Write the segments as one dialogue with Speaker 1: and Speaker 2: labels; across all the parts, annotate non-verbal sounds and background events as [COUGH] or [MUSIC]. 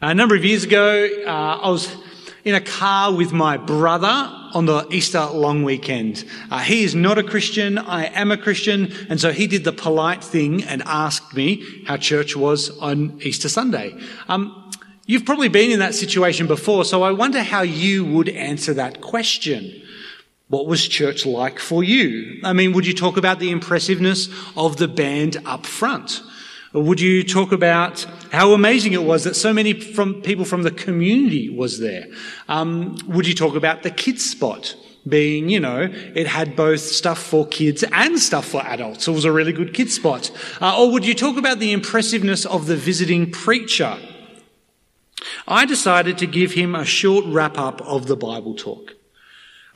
Speaker 1: A number of years ago, uh, I was in a car with my brother on the Easter long weekend. Uh, he is not a Christian. I am a Christian. And so he did the polite thing and asked me how church was on Easter Sunday. Um, you've probably been in that situation before, so I wonder how you would answer that question. What was church like for you? I mean, would you talk about the impressiveness of the band up front? Would you talk about how amazing it was that so many from people from the community was there? Um, would you talk about the kids spot? Being, you know, it had both stuff for kids and stuff for adults. It was a really good kids spot. Uh, or would you talk about the impressiveness of the visiting preacher? I decided to give him a short wrap up of the Bible talk.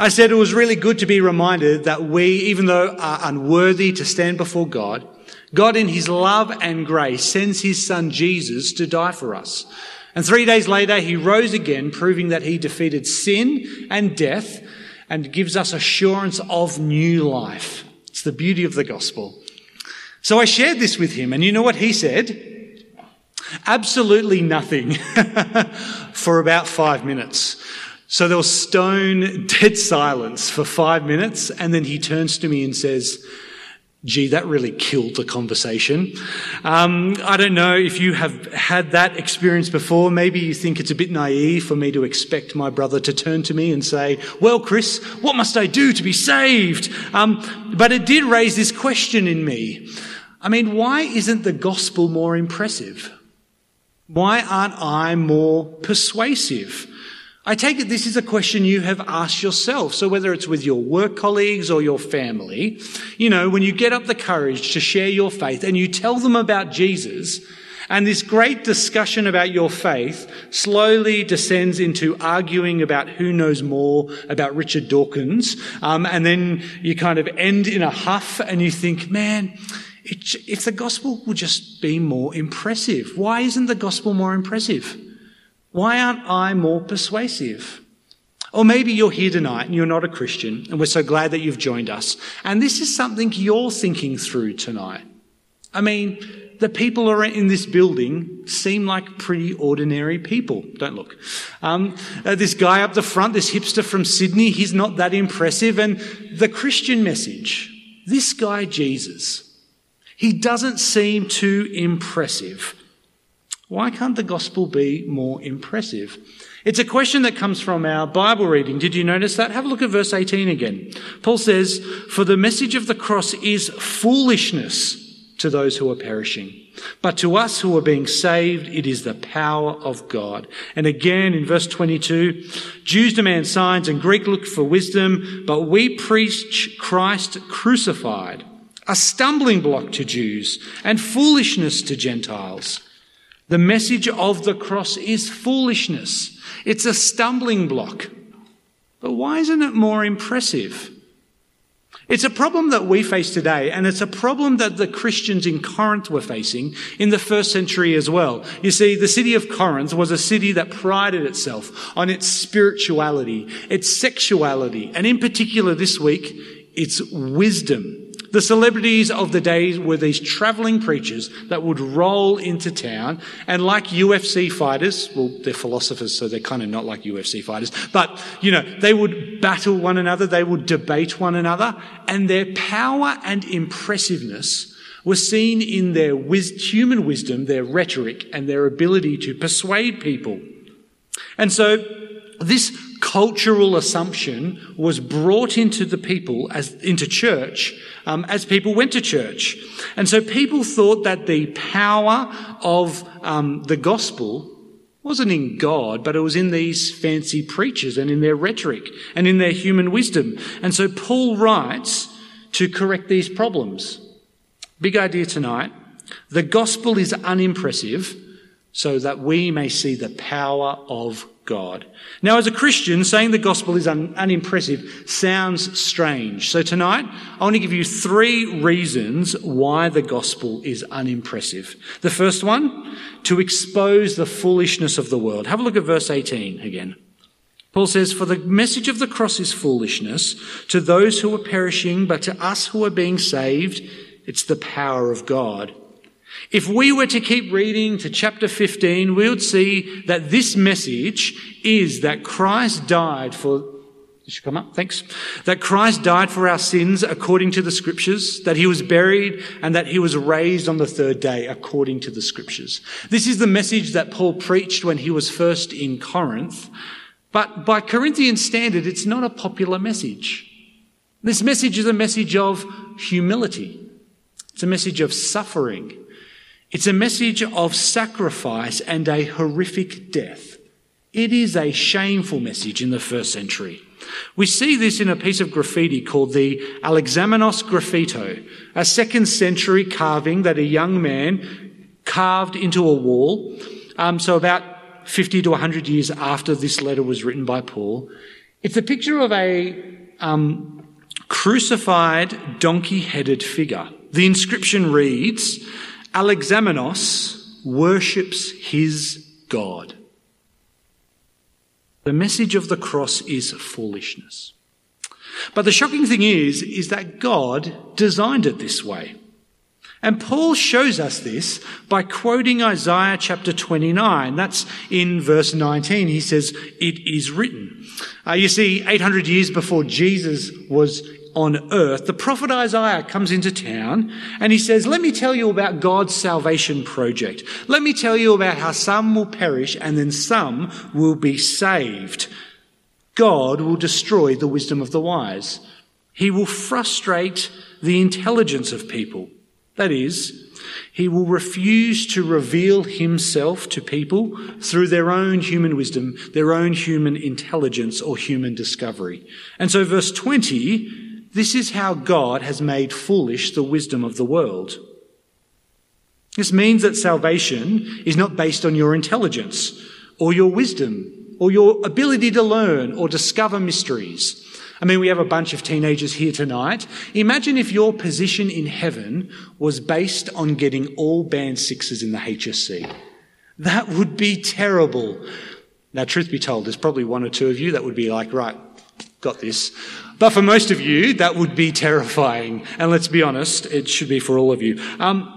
Speaker 1: I said it was really good to be reminded that we, even though are unworthy to stand before God, God, in his love and grace, sends his son Jesus to die for us. And three days later, he rose again, proving that he defeated sin and death and gives us assurance of new life. It's the beauty of the gospel. So I shared this with him, and you know what he said? Absolutely nothing [LAUGHS] for about five minutes. So there was stone dead silence for five minutes, and then he turns to me and says, Gee, that really killed the conversation. Um, I don't know if you have had that experience before. Maybe you think it's a bit naive for me to expect my brother to turn to me and say, Well, Chris, what must I do to be saved? Um, but it did raise this question in me. I mean, why isn't the gospel more impressive? Why aren't I more persuasive? I take it this is a question you have asked yourself. So whether it's with your work colleagues or your family, you know, when you get up the courage to share your faith and you tell them about Jesus, and this great discussion about your faith slowly descends into arguing about who knows more about Richard Dawkins. Um, and then you kind of end in a huff and you think, man, it, if the gospel would just be more impressive, why isn't the gospel more impressive? Why aren't I more persuasive? Or maybe you're here tonight and you're not a Christian, and we're so glad that you've joined us. And this is something you're thinking through tonight. I mean, the people are in this building seem like pretty ordinary people. Don't look. Um, uh, this guy up the front, this hipster from Sydney, he's not that impressive. And the Christian message, this guy Jesus, he doesn't seem too impressive. Why can't the gospel be more impressive? It's a question that comes from our Bible reading. Did you notice that? Have a look at verse 18 again. Paul says, For the message of the cross is foolishness to those who are perishing. But to us who are being saved, it is the power of God. And again in verse 22, Jews demand signs and Greek look for wisdom, but we preach Christ crucified, a stumbling block to Jews and foolishness to Gentiles. The message of the cross is foolishness. It's a stumbling block. But why isn't it more impressive? It's a problem that we face today, and it's a problem that the Christians in Corinth were facing in the first century as well. You see, the city of Corinth was a city that prided itself on its spirituality, its sexuality, and in particular this week, its wisdom. The celebrities of the day were these traveling preachers that would roll into town and like UFC fighters, well, they're philosophers, so they're kind of not like UFC fighters, but, you know, they would battle one another, they would debate one another, and their power and impressiveness were seen in their human wisdom, their rhetoric, and their ability to persuade people. And so this cultural assumption was brought into the people as into church um, as people went to church. And so people thought that the power of um, the gospel wasn't in God, but it was in these fancy preachers and in their rhetoric and in their human wisdom. And so Paul writes to correct these problems. Big idea tonight. The gospel is unimpressive so that we may see the power of God. Now, as a Christian, saying the gospel is un- unimpressive sounds strange. So tonight, I want to give you three reasons why the gospel is unimpressive. The first one, to expose the foolishness of the world. Have a look at verse 18 again. Paul says, For the message of the cross is foolishness to those who are perishing, but to us who are being saved, it's the power of God. If we were to keep reading to chapter 15, we would see that this message is that Christ died for did you come up? Thanks. That Christ died for our sins according to the scriptures, that he was buried, and that he was raised on the third day according to the scriptures. This is the message that Paul preached when he was first in Corinth. But by Corinthian standard, it's not a popular message. This message is a message of humility. It's a message of suffering. It's a message of sacrifice and a horrific death. It is a shameful message in the first century. We see this in a piece of graffiti called the Alexamenos Graffito, a second century carving that a young man carved into a wall. Um, so about 50 to 100 years after this letter was written by Paul. It's a picture of a um, crucified donkey headed figure. The inscription reads, Alexamenos worships his God. The message of the cross is foolishness. But the shocking thing is, is that God designed it this way. And Paul shows us this by quoting Isaiah chapter 29. That's in verse 19. He says, It is written. Uh, you see, 800 years before Jesus was on earth, the prophet Isaiah comes into town and he says, Let me tell you about God's salvation project. Let me tell you about how some will perish and then some will be saved. God will destroy the wisdom of the wise. He will frustrate the intelligence of people. That is, he will refuse to reveal himself to people through their own human wisdom, their own human intelligence or human discovery. And so verse 20 this is how God has made foolish the wisdom of the world. This means that salvation is not based on your intelligence or your wisdom or your ability to learn or discover mysteries. I mean, we have a bunch of teenagers here tonight. Imagine if your position in heaven was based on getting all band sixes in the HSC. That would be terrible. Now, truth be told, there's probably one or two of you that would be like, right, got this. But for most of you, that would be terrifying. And let's be honest, it should be for all of you. Um,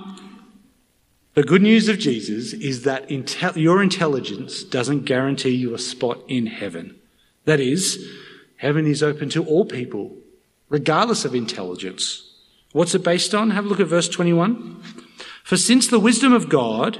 Speaker 1: the good news of Jesus is that your intelligence doesn't guarantee you a spot in heaven. That is, heaven is open to all people, regardless of intelligence. What's it based on? Have a look at verse 21. For since the wisdom of God,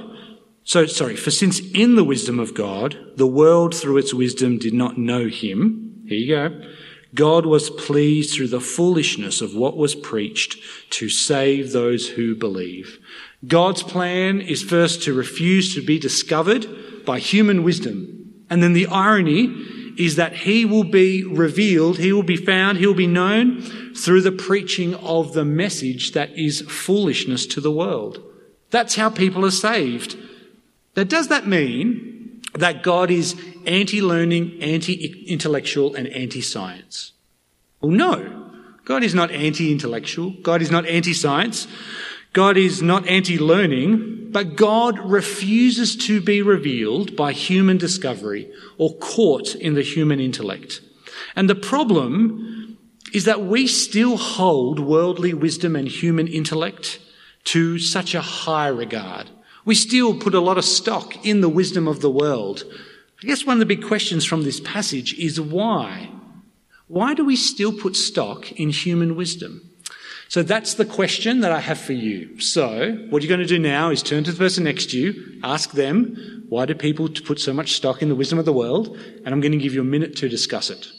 Speaker 1: so sorry, for since in the wisdom of God, the world through its wisdom did not know him, here you go, God was pleased through the foolishness of what was preached to save those who believe. God's plan is first to refuse to be discovered by human wisdom. And then the irony is that he will be revealed, he will be found, he will be known through the preaching of the message that is foolishness to the world. That's how people are saved. Now, does that mean that God is anti-learning, anti-intellectual and anti-science? Well, no. God is not anti-intellectual. God is not anti-science. God is not anti-learning, but God refuses to be revealed by human discovery or caught in the human intellect. And the problem is that we still hold worldly wisdom and human intellect to such a high regard. We still put a lot of stock in the wisdom of the world. I guess one of the big questions from this passage is why? Why do we still put stock in human wisdom? So that's the question that I have for you. So what you're going to do now is turn to the person next to you, ask them, why do people put so much stock in the wisdom of the world? And I'm going to give you a minute to discuss it.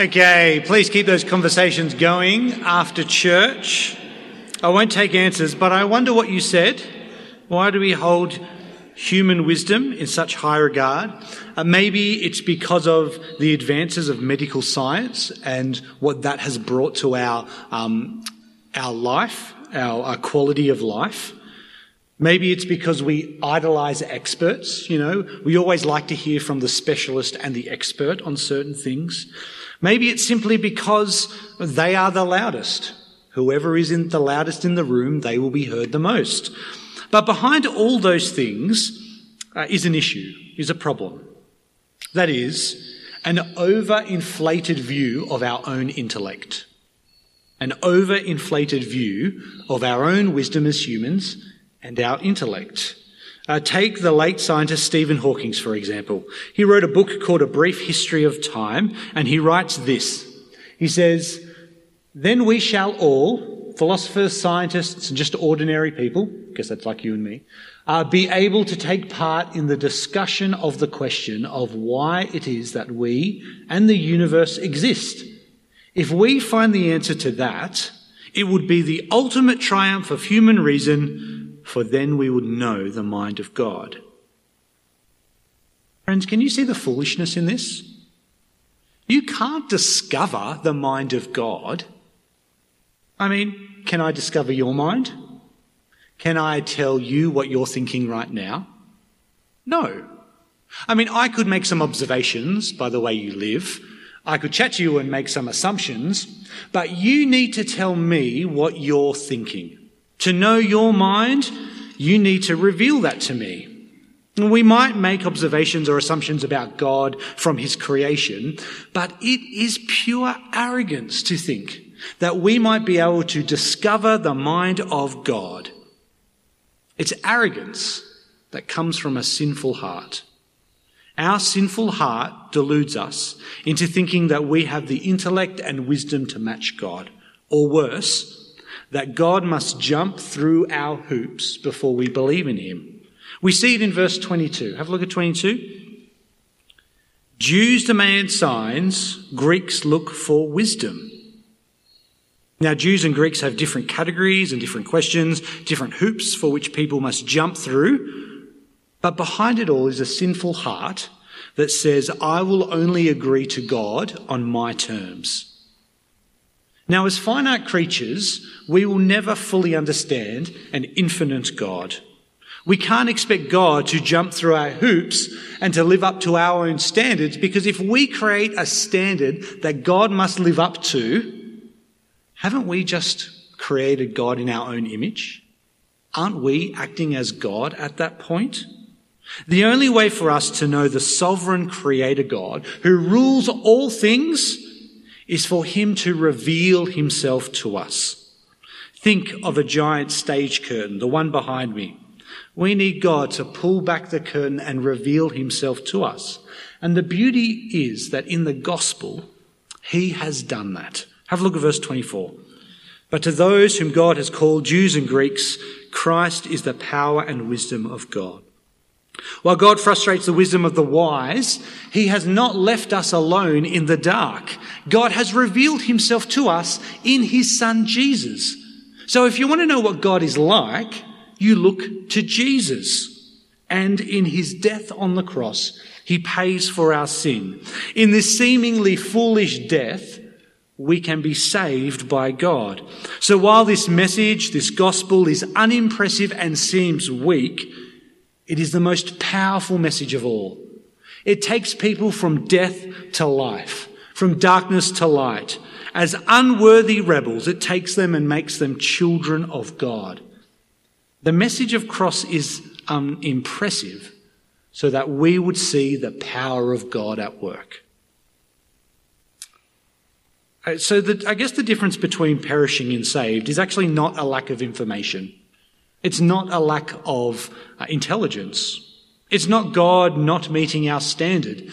Speaker 1: Okay, please keep those conversations going after church. I won't take answers, but I wonder what you said. Why do we hold human wisdom in such high regard? Uh, maybe it's because of the advances of medical science and what that has brought to our, um, our life, our, our quality of life. Maybe it's because we idolize experts, you know. We always like to hear from the specialist and the expert on certain things. Maybe it's simply because they are the loudest. Whoever is the loudest in the room, they will be heard the most. But behind all those things uh, is an issue, is a problem. That is, an overinflated view of our own intellect. An overinflated view of our own wisdom as humans and our intellect. Uh, take the late scientist Stephen Hawking, for example. He wrote a book called A Brief History of Time, and he writes this. He says, Then we shall all, philosophers, scientists, and just ordinary people, guess that's like you and me, uh, be able to take part in the discussion of the question of why it is that we and the universe exist. If we find the answer to that, it would be the ultimate triumph of human reason for then we would know the mind of God. Friends, can you see the foolishness in this? You can't discover the mind of God. I mean, can I discover your mind? Can I tell you what you're thinking right now? No. I mean, I could make some observations by the way you live. I could chat to you and make some assumptions, but you need to tell me what you're thinking. To know your mind, you need to reveal that to me. We might make observations or assumptions about God from his creation, but it is pure arrogance to think that we might be able to discover the mind of God. It's arrogance that comes from a sinful heart. Our sinful heart deludes us into thinking that we have the intellect and wisdom to match God, or worse, that God must jump through our hoops before we believe in him. We see it in verse 22. Have a look at 22. Jews demand signs, Greeks look for wisdom. Now, Jews and Greeks have different categories and different questions, different hoops for which people must jump through. But behind it all is a sinful heart that says, I will only agree to God on my terms. Now, as finite creatures, we will never fully understand an infinite God. We can't expect God to jump through our hoops and to live up to our own standards because if we create a standard that God must live up to, haven't we just created God in our own image? Aren't we acting as God at that point? The only way for us to know the sovereign creator God who rules all things is for him to reveal himself to us. Think of a giant stage curtain, the one behind me. We need God to pull back the curtain and reveal himself to us. And the beauty is that in the gospel, he has done that. Have a look at verse 24. But to those whom God has called Jews and Greeks, Christ is the power and wisdom of God. While God frustrates the wisdom of the wise, He has not left us alone in the dark. God has revealed Himself to us in His Son Jesus. So if you want to know what God is like, you look to Jesus. And in His death on the cross, He pays for our sin. In this seemingly foolish death, we can be saved by God. So while this message, this gospel is unimpressive and seems weak, it is the most powerful message of all. It takes people from death to life, from darkness to light. As unworthy rebels, it takes them and makes them children of God. The message of cross is um, impressive so that we would see the power of God at work. Uh, so the, I guess the difference between perishing and saved is actually not a lack of information. It's not a lack of uh, intelligence. It's not God not meeting our standard.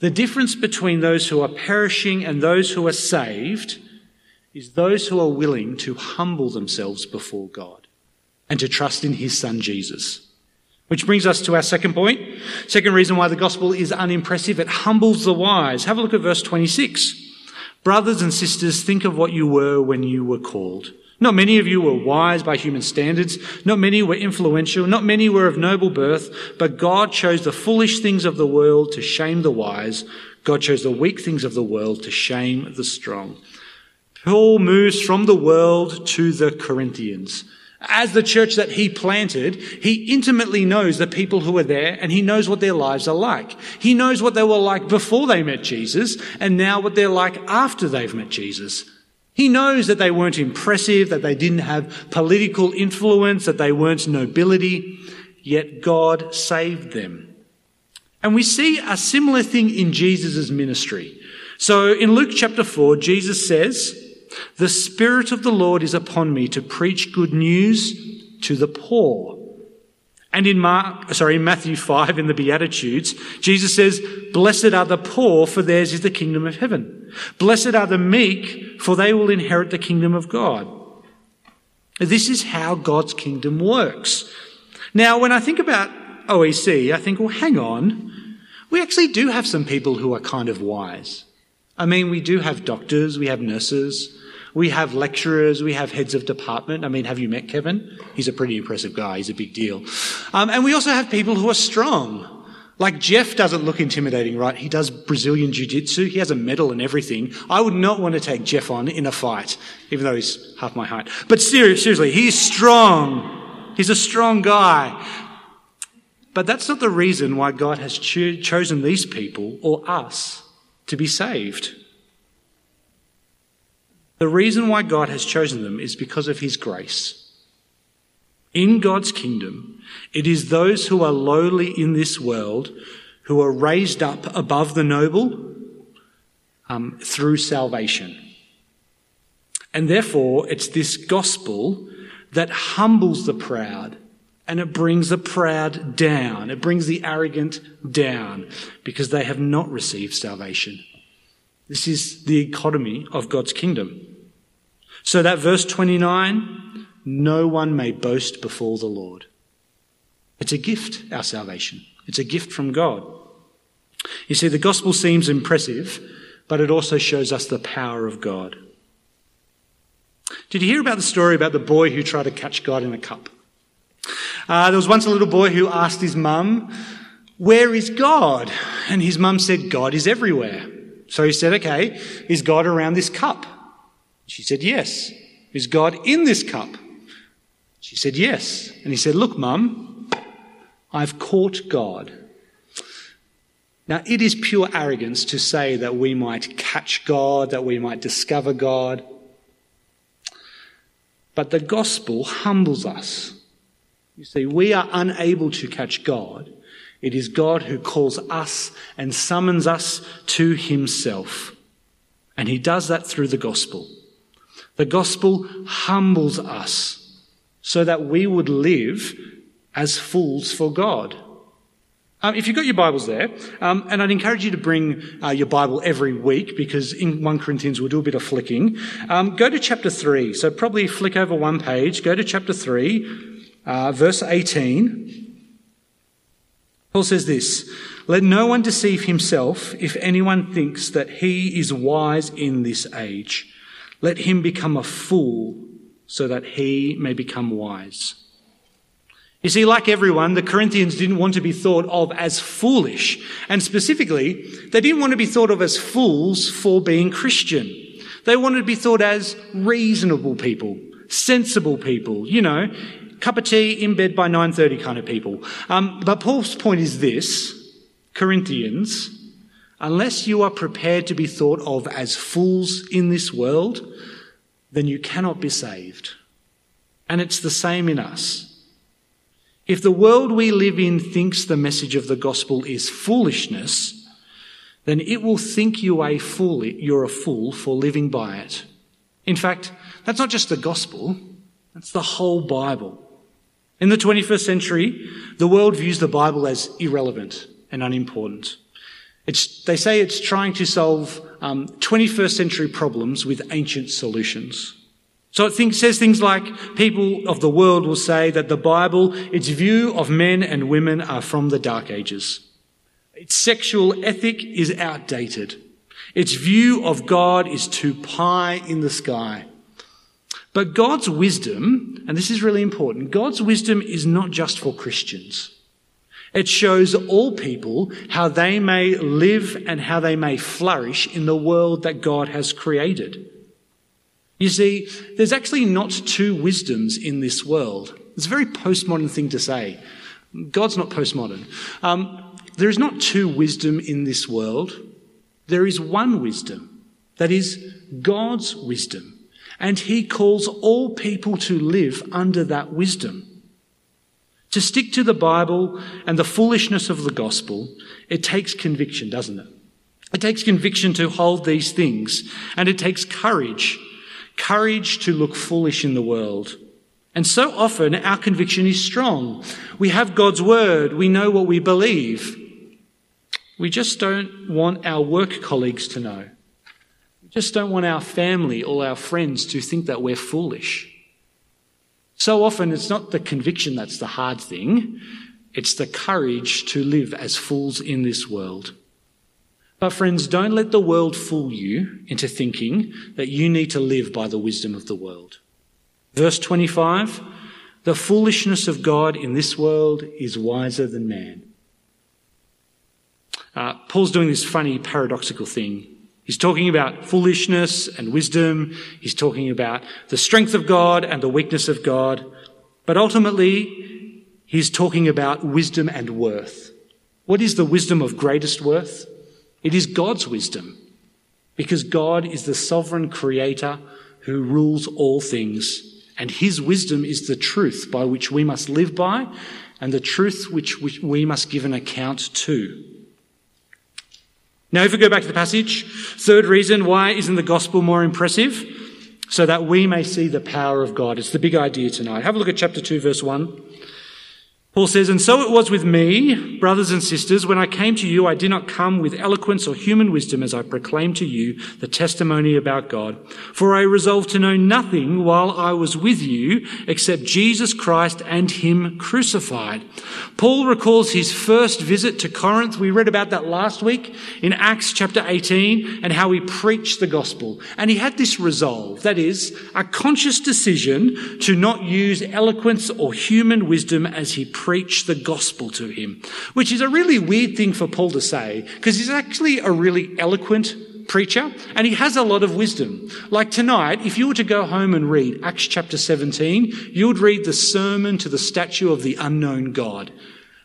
Speaker 1: The difference between those who are perishing and those who are saved is those who are willing to humble themselves before God and to trust in his son Jesus. Which brings us to our second point. Second reason why the gospel is unimpressive. It humbles the wise. Have a look at verse 26. Brothers and sisters, think of what you were when you were called. Not many of you were wise by human standards. Not many were influential. Not many were of noble birth. But God chose the foolish things of the world to shame the wise. God chose the weak things of the world to shame the strong. Paul moves from the world to the Corinthians. As the church that he planted, he intimately knows the people who are there and he knows what their lives are like. He knows what they were like before they met Jesus and now what they're like after they've met Jesus. He knows that they weren't impressive, that they didn't have political influence, that they weren't nobility, yet God saved them. And we see a similar thing in Jesus' ministry. So in Luke chapter 4, Jesus says, The Spirit of the Lord is upon me to preach good news to the poor. And in Mark, sorry, in Matthew 5 in the Beatitudes, Jesus says, Blessed are the poor, for theirs is the kingdom of heaven. Blessed are the meek, for they will inherit the kingdom of God. This is how God's kingdom works. Now, when I think about OEC, I think, well, hang on. We actually do have some people who are kind of wise. I mean, we do have doctors, we have nurses, we have lecturers, we have heads of department. I mean, have you met Kevin? He's a pretty impressive guy, he's a big deal. Um, and we also have people who are strong. Like Jeff doesn't look intimidating, right? He does Brazilian Jiu Jitsu. He has a medal and everything. I would not want to take Jeff on in a fight, even though he's half my height. But seriously, he's strong. He's a strong guy. But that's not the reason why God has cho- chosen these people or us to be saved. The reason why God has chosen them is because of His grace. In God's kingdom, it is those who are lowly in this world who are raised up above the noble um, through salvation. And therefore, it's this gospel that humbles the proud and it brings the proud down. It brings the arrogant down because they have not received salvation. This is the economy of God's kingdom. So that verse 29, no one may boast before the Lord. It's a gift, our salvation. It's a gift from God. You see, the gospel seems impressive, but it also shows us the power of God. Did you hear about the story about the boy who tried to catch God in a cup? Uh, there was once a little boy who asked his mum, Where is God? And his mum said, God is everywhere. So he said, Okay, is God around this cup? She said, Yes. Is God in this cup? She said, Yes. And he said, Look, mum, I've caught God. Now, it is pure arrogance to say that we might catch God, that we might discover God. But the gospel humbles us. You see, we are unable to catch God. It is God who calls us and summons us to himself. And he does that through the gospel. The gospel humbles us so that we would live as fools for God. Um, if you've got your Bibles there, um, and I'd encourage you to bring uh, your Bible every week because in 1 Corinthians we'll do a bit of flicking. Um, go to chapter 3. So probably flick over one page. Go to chapter 3 uh, verse 18, Paul says this Let no one deceive himself if anyone thinks that he is wise in this age. Let him become a fool so that he may become wise. You see, like everyone, the Corinthians didn't want to be thought of as foolish. And specifically, they didn't want to be thought of as fools for being Christian. They wanted to be thought as reasonable people, sensible people, you know, cup of tea in bed by 9.30 kind of people. Um, but Paul's point is this, Corinthians, unless you are prepared to be thought of as fools in this world, then you cannot be saved. And it's the same in us. If the world we live in thinks the message of the gospel is foolishness, then it will think you a fool, you're a fool for living by it. In fact, that's not just the gospel, that's the whole Bible. In the 21st century, the world views the Bible as irrelevant and unimportant. It's, they say it's trying to solve um, 21st century problems with ancient solutions. So it says things like people of the world will say that the Bible, its view of men and women are from the Dark Ages. Its sexual ethic is outdated. Its view of God is too pie in the sky. But God's wisdom, and this is really important, God's wisdom is not just for Christians. It shows all people how they may live and how they may flourish in the world that God has created. You see, there's actually not two wisdoms in this world. It's a very postmodern thing to say. God's not postmodern. Um, there is not two wisdom in this world. There is one wisdom. That is God's wisdom. And he calls all people to live under that wisdom. To stick to the Bible and the foolishness of the gospel, it takes conviction, doesn't it? It takes conviction to hold these things, and it takes courage courage to look foolish in the world. And so often our conviction is strong. We have God's word. We know what we believe. We just don't want our work colleagues to know. We just don't want our family or our friends to think that we're foolish. So often it's not the conviction that's the hard thing. It's the courage to live as fools in this world. But friends, don't let the world fool you into thinking that you need to live by the wisdom of the world. Verse 25, the foolishness of God in this world is wiser than man. Uh, Paul's doing this funny paradoxical thing. He's talking about foolishness and wisdom. He's talking about the strength of God and the weakness of God. But ultimately, he's talking about wisdom and worth. What is the wisdom of greatest worth? It is God's wisdom because God is the sovereign creator who rules all things. And his wisdom is the truth by which we must live by and the truth which we must give an account to. Now, if we go back to the passage, third reason why isn't the gospel more impressive? So that we may see the power of God. It's the big idea tonight. Have a look at chapter 2, verse 1. Paul says, And so it was with me, brothers and sisters, when I came to you, I did not come with eloquence or human wisdom as I proclaimed to you the testimony about God. For I resolved to know nothing while I was with you except Jesus Christ and Him crucified. Paul recalls his first visit to Corinth. We read about that last week in Acts chapter 18 and how he preached the gospel. And he had this resolve, that is, a conscious decision to not use eloquence or human wisdom as he preached preach the gospel to him, which is a really weird thing for Paul to say because he's actually a really eloquent preacher and he has a lot of wisdom. Like tonight, if you were to go home and read Acts chapter 17, you would read the sermon to the statue of the unknown God.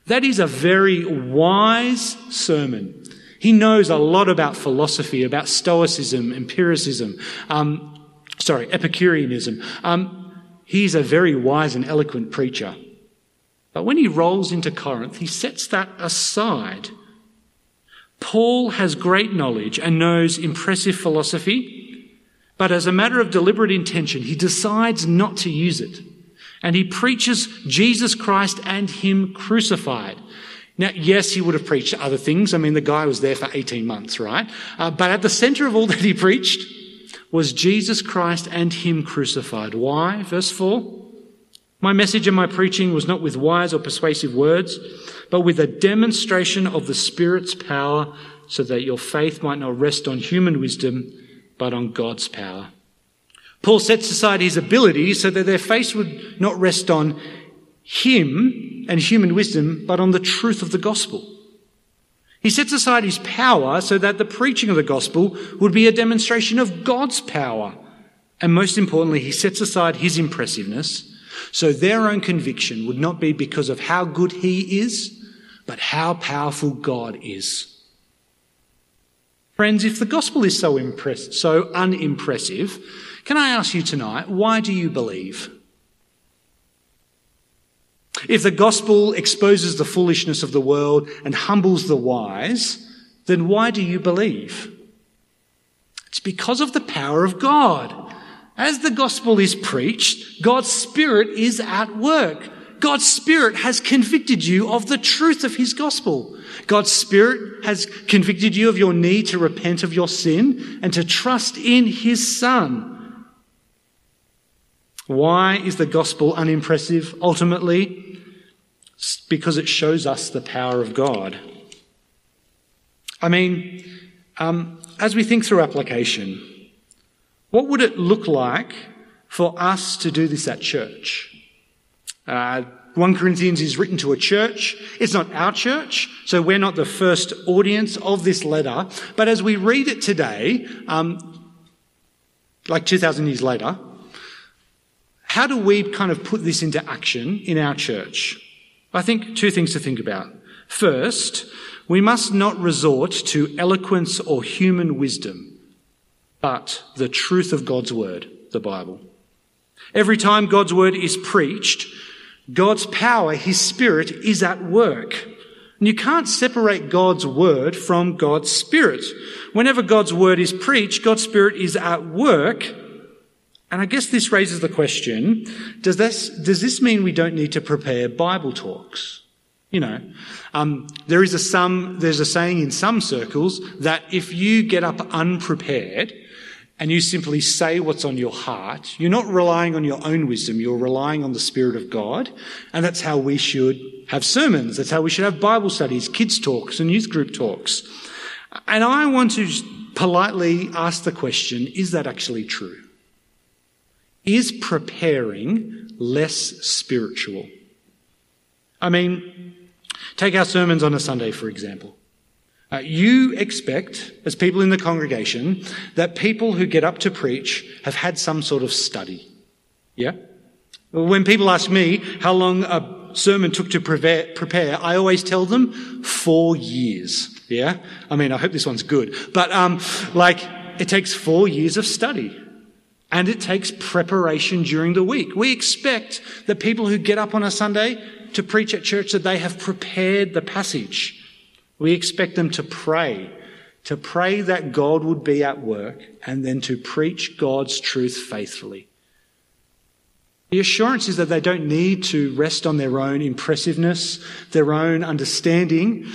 Speaker 1: That is a very wise sermon. He knows a lot about philosophy, about Stoicism, empiricism, um, sorry, Epicureanism. Um, he's a very wise and eloquent preacher. But when he rolls into Corinth, he sets that aside. Paul has great knowledge and knows impressive philosophy, but as a matter of deliberate intention, he decides not to use it. And he preaches Jesus Christ and Him crucified. Now, yes, he would have preached other things. I mean, the guy was there for 18 months, right? Uh, but at the center of all [LAUGHS] that he preached was Jesus Christ and Him crucified. Why? Verse 4. My message and my preaching was not with wise or persuasive words, but with a demonstration of the Spirit's power, so that your faith might not rest on human wisdom, but on God's power. Paul sets aside his ability so that their faith would not rest on him and human wisdom, but on the truth of the gospel. He sets aside his power so that the preaching of the gospel would be a demonstration of God's power. And most importantly, he sets aside his impressiveness so their own conviction would not be because of how good he is, but how powerful God is. Friends, if the gospel is so impress- so unimpressive, can I ask you tonight, why do you believe? If the gospel exposes the foolishness of the world and humbles the wise, then why do you believe? It's because of the power of God. As the gospel is preached, God's Spirit is at work. God's Spirit has convicted you of the truth of His gospel. God's Spirit has convicted you of your need to repent of your sin and to trust in His Son. Why is the gospel unimpressive ultimately? Because it shows us the power of God. I mean, um, as we think through application, what would it look like for us to do this at church? Uh, 1 Corinthians is written to a church. It's not our church, so we're not the first audience of this letter. But as we read it today, um, like 2,000 years later, how do we kind of put this into action in our church? I think two things to think about. First, we must not resort to eloquence or human wisdom, but the truth of God's word, the Bible. Every time God's word is preached, God's power, His Spirit, is at work. And you can't separate God's word from God's Spirit. Whenever God's word is preached, God's Spirit is at work. And I guess this raises the question, does this, does this mean we don't need to prepare Bible talks? You know, um, there is a some, there's a saying in some circles that if you get up unprepared, and you simply say what's on your heart, you're not relying on your own wisdom, you're relying on the Spirit of God. And that's how we should have sermons. That's how we should have Bible studies, kids' talks, and youth group talks. And I want to politely ask the question is that actually true? Is preparing less spiritual? I mean, take our sermons on a Sunday, for example. Uh, you expect, as people in the congregation, that people who get up to preach have had some sort of study. Yeah? When people ask me how long a sermon took to prepare, I always tell them four years. Yeah? I mean, I hope this one's good. But, um, like, it takes four years of study. And it takes preparation during the week. We expect that people who get up on a Sunday to preach at church that they have prepared the passage. We expect them to pray, to pray that God would be at work and then to preach God's truth faithfully. The assurance is that they don't need to rest on their own impressiveness, their own understanding,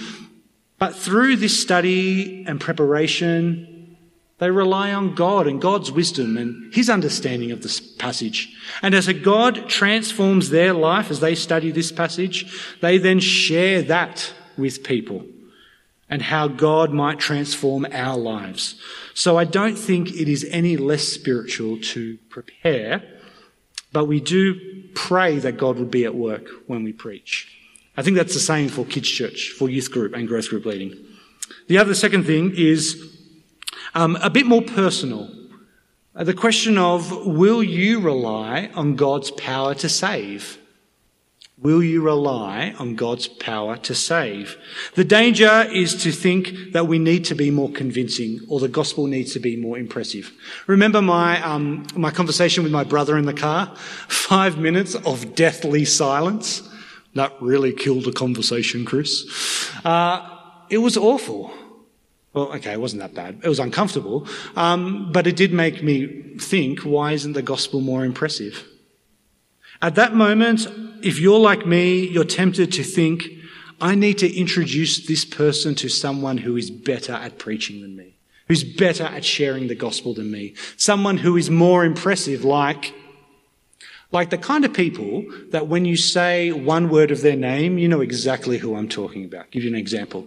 Speaker 1: but through this study and preparation, they rely on God and God's wisdom and His understanding of this passage. And as a God transforms their life as they study this passage, they then share that with people and how God might transform our lives. So I don't think it is any less spiritual to prepare, but we do pray that God would be at work when we preach. I think that's the same for kids' church, for youth group and growth group leading. The other second thing is um, a bit more personal. Uh, the question of will you rely on God's power to save? Will you rely on God's power to save? The danger is to think that we need to be more convincing or the gospel needs to be more impressive. Remember my, um, my conversation with my brother in the car? [LAUGHS] Five minutes of deathly silence. That really killed the conversation, Chris. Uh, it was awful. Well, okay, it wasn't that bad. It was uncomfortable. Um, but it did make me think, why isn't the gospel more impressive? At that moment, if you're like me, you're tempted to think, I need to introduce this person to someone who is better at preaching than me, who's better at sharing the gospel than me, someone who is more impressive, like, like the kind of people that when you say one word of their name, you know exactly who I'm talking about. I'll give you an example.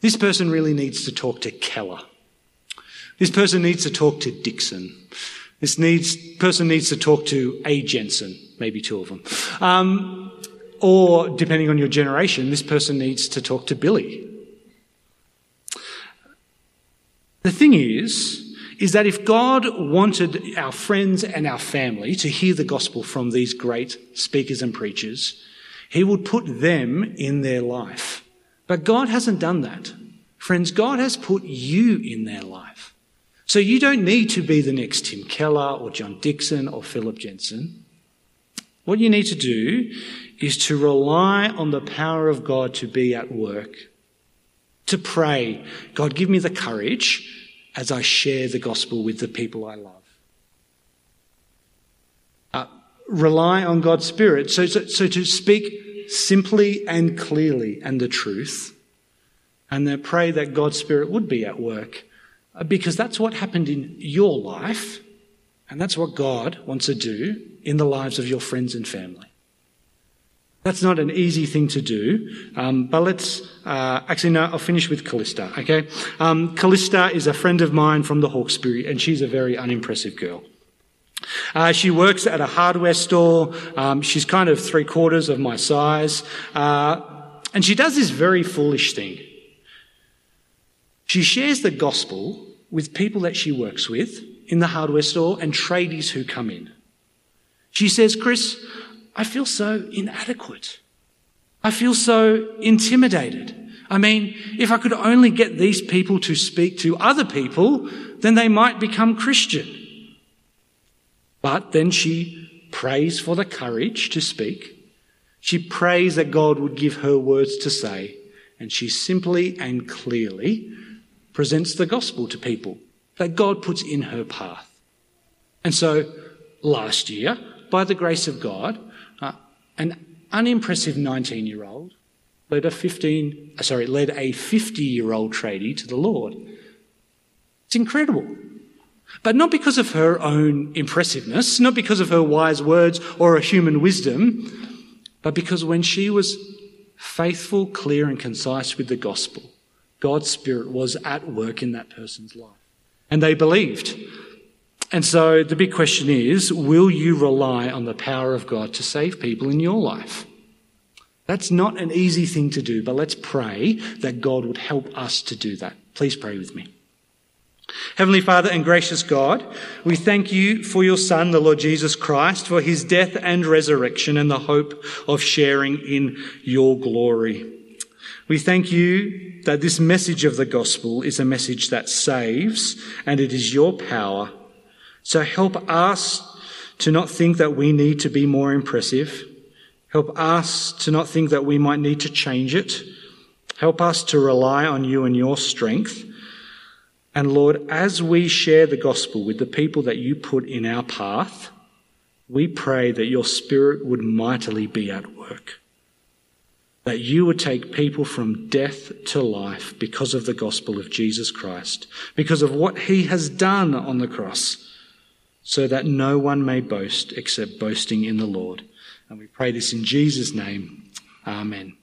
Speaker 1: This person really needs to talk to Keller. This person needs to talk to Dickson. This needs, person needs to talk to A. Jensen maybe two of them. Um, or, depending on your generation, this person needs to talk to Billy. The thing is, is that if God wanted our friends and our family to hear the gospel from these great speakers and preachers, He would put them in their life. But God hasn't done that. Friends, God has put you in their life. So you don't need to be the next Tim Keller or John Dickson or Phillip Jensen. What you need to do is to rely on the power of God to be at work, to pray, God, give me the courage as I share the gospel with the people I love. Uh, rely on God's Spirit. So, so, so to speak simply and clearly and the truth, and then pray that God's Spirit would be at work, uh, because that's what happened in your life, and that's what God wants to do in the lives of your friends and family. That's not an easy thing to do, um, but let's uh, actually no. I'll finish with Callista. Okay, um, Callista is a friend of mine from the Hawkesbury, and she's a very unimpressive girl. Uh, she works at a hardware store. Um, she's kind of three quarters of my size, uh, and she does this very foolish thing. She shares the gospel with people that she works with in the hardware store and tradies who come in. She says, Chris, I feel so inadequate. I feel so intimidated. I mean, if I could only get these people to speak to other people, then they might become Christian. But then she prays for the courage to speak. She prays that God would give her words to say, and she simply and clearly presents the gospel to people that God puts in her path. And so last year, by the grace of God, an unimpressive 19 year old led a 15, uh, sorry, led a 50 year old tradie to the Lord. It's incredible. But not because of her own impressiveness, not because of her wise words or her human wisdom, but because when she was faithful, clear, and concise with the gospel, God's Spirit was at work in that person's life. And they believed. And so the big question is will you rely on the power of God to save people in your life? That's not an easy thing to do, but let's pray that God would help us to do that. Please pray with me. Heavenly Father and gracious God, we thank you for your Son, the Lord Jesus Christ, for his death and resurrection and the hope of sharing in your glory. We thank you that this message of the gospel is a message that saves and it is your power so help us to not think that we need to be more impressive. Help us to not think that we might need to change it. Help us to rely on you and your strength. And Lord, as we share the gospel with the people that you put in our path, we pray that your spirit would mightily be at work. That you would take people from death to life because of the gospel of Jesus Christ, because of what he has done on the cross so that no one may boast except boasting in the Lord. And we pray this in Jesus' name. Amen.